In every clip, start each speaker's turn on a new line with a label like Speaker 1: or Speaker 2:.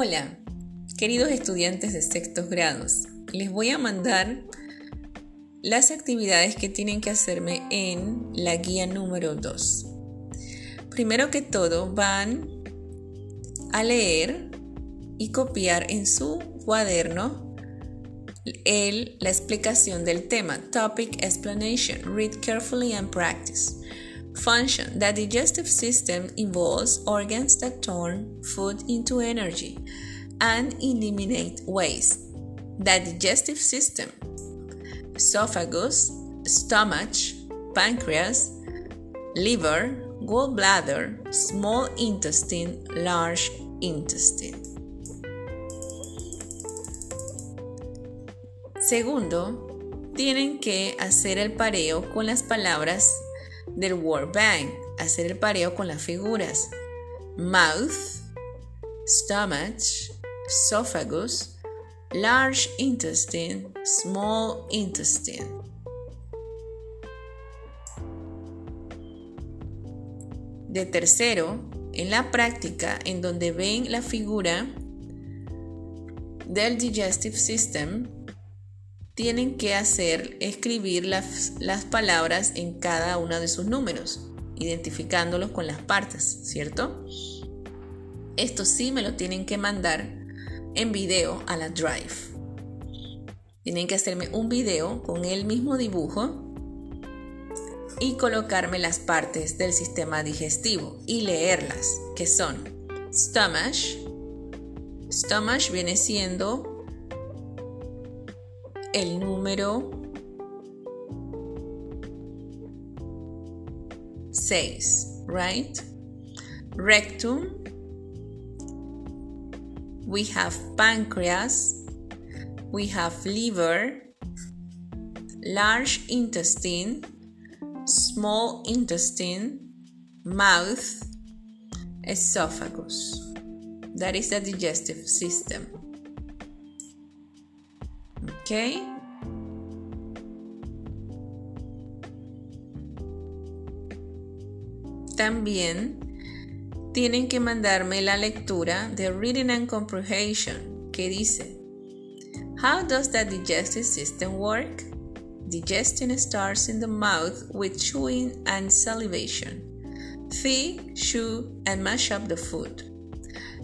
Speaker 1: Hola, queridos estudiantes de sextos grados. Les voy a mandar las actividades que tienen que hacerme en la guía número 2. Primero que todo van a leer y copiar en su cuaderno el, la explicación del tema. Topic explanation. Read carefully and practice. Function. The digestive system involves organs that turn food into energy and eliminate waste. The digestive system. Esophagus, stomach, pancreas, liver, gallbladder, small intestine, large intestine. Segundo, tienen que hacer el pareo con las palabras del World Bank, hacer el pareo con las figuras. Mouth, stomach, esophagus, large intestine, small intestine. De tercero, en la práctica, en donde ven la figura del digestive system, tienen que hacer, escribir las, las palabras en cada uno de sus números, identificándolos con las partes, ¿cierto? Esto sí me lo tienen que mandar en video a la Drive. Tienen que hacerme un video con el mismo dibujo y colocarme las partes del sistema digestivo y leerlas, que son stomach. Stomach viene siendo el número 6, right? Rectum. We have pancreas. We have liver, large intestine, small intestine, mouth, esophagus. That is the digestive system. ¿Ok? También tienen que mandarme la lectura de Reading and Comprehension que dice, How does the digestive system work? Digestion starts in the mouth with chewing and salivation. Feed, chew, and mash up the food.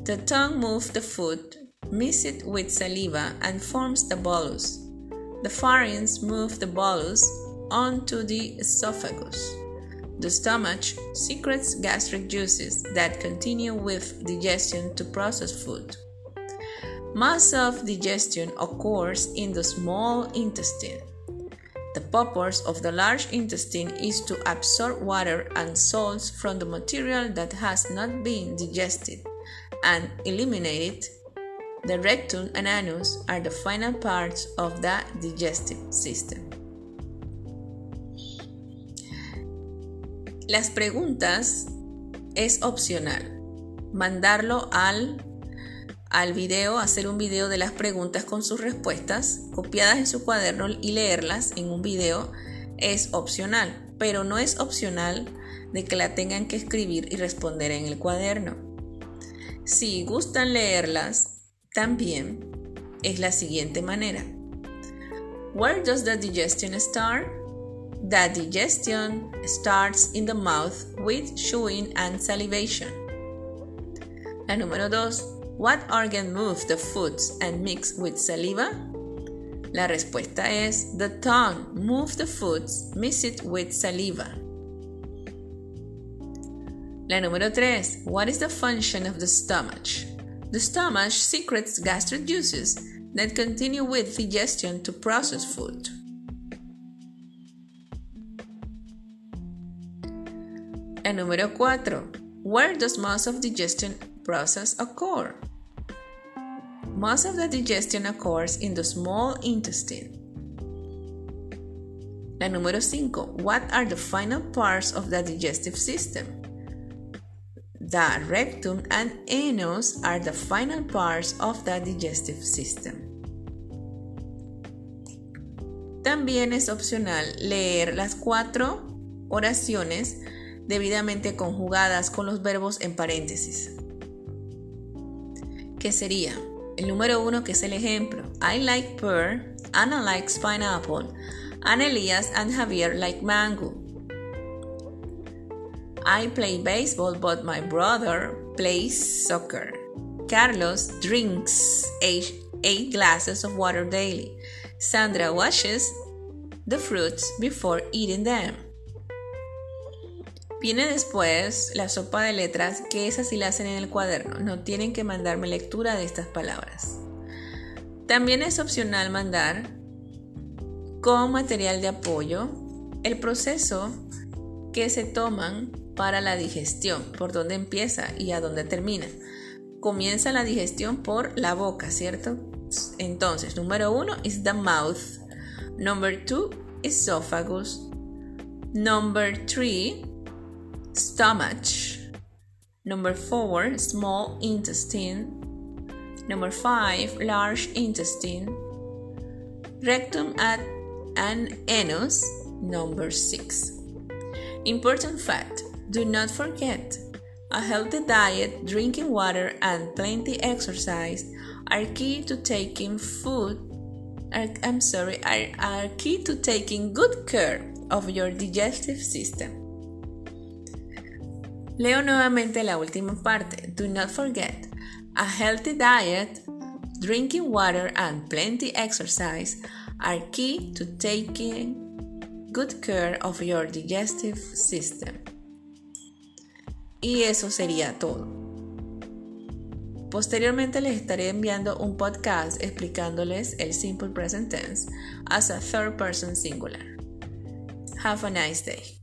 Speaker 1: The tongue moves the food mix it with saliva and forms the bolus. The pharynx move the bolus onto the esophagus. The stomach secretes gastric juices that continue with digestion to process food. Most of digestion occurs in the small intestine. The purpose of the large intestine is to absorb water and salts from the material that has not been digested and eliminate it the rectum and anus are the final parts of the digestive system. Las preguntas es opcional. Mandarlo al, al video, hacer un video de las preguntas con sus respuestas, copiadas en su cuaderno y leerlas en un video es opcional, pero no es opcional de que la tengan que escribir y responder en el cuaderno. Si gustan leerlas, también es la siguiente manera. Where does the digestion start? The digestion starts in the mouth with chewing and salivation. La número 2. What organ moves the foods and mix with saliva? La respuesta es the tongue moves the foods, mix it with saliva. La número 3. What is the function of the stomach? The stomach secretes gastric juices that continue with digestion to process food. And número 4. Where does most of digestion process occur? Most of the digestion occurs in the small intestine. La número 5. What are the final parts of the digestive system? The rectum and anus are the final parts of the digestive system. También es opcional leer las cuatro oraciones debidamente conjugadas con los verbos en paréntesis. que sería el número uno, que es el ejemplo. I like pear, Anna likes pineapple, and Elias and Javier like mango. I play baseball, but my brother plays soccer. Carlos drinks eight, glasses of water daily. Sandra washes the fruits before eating them. Viene después la sopa de letras, que esas sí la hacen en el cuaderno. No tienen que mandarme lectura de estas palabras. También es opcional mandar con material de apoyo el proceso que se toman para la digestión, por dónde empieza y a dónde termina. Comienza la digestión por la boca, ¿cierto? Entonces, número uno is the mouth. Number two, esophagus. Number three, stomach. Number four, small intestine. Number five, large intestine. Rectum and anus. Number six. Important fact do not forget a healthy diet, drinking water, and plenty exercise are key to taking food. Are, I'm sorry, are, are key to taking good care of your digestive system. Leo nuevamente la última parte. Do not forget, a healthy diet, drinking water, and plenty exercise are key to taking good care of your digestive system. Y eso sería todo. Posteriormente les estaré enviando un podcast explicándoles el simple present tense as a third person singular. Have a nice day.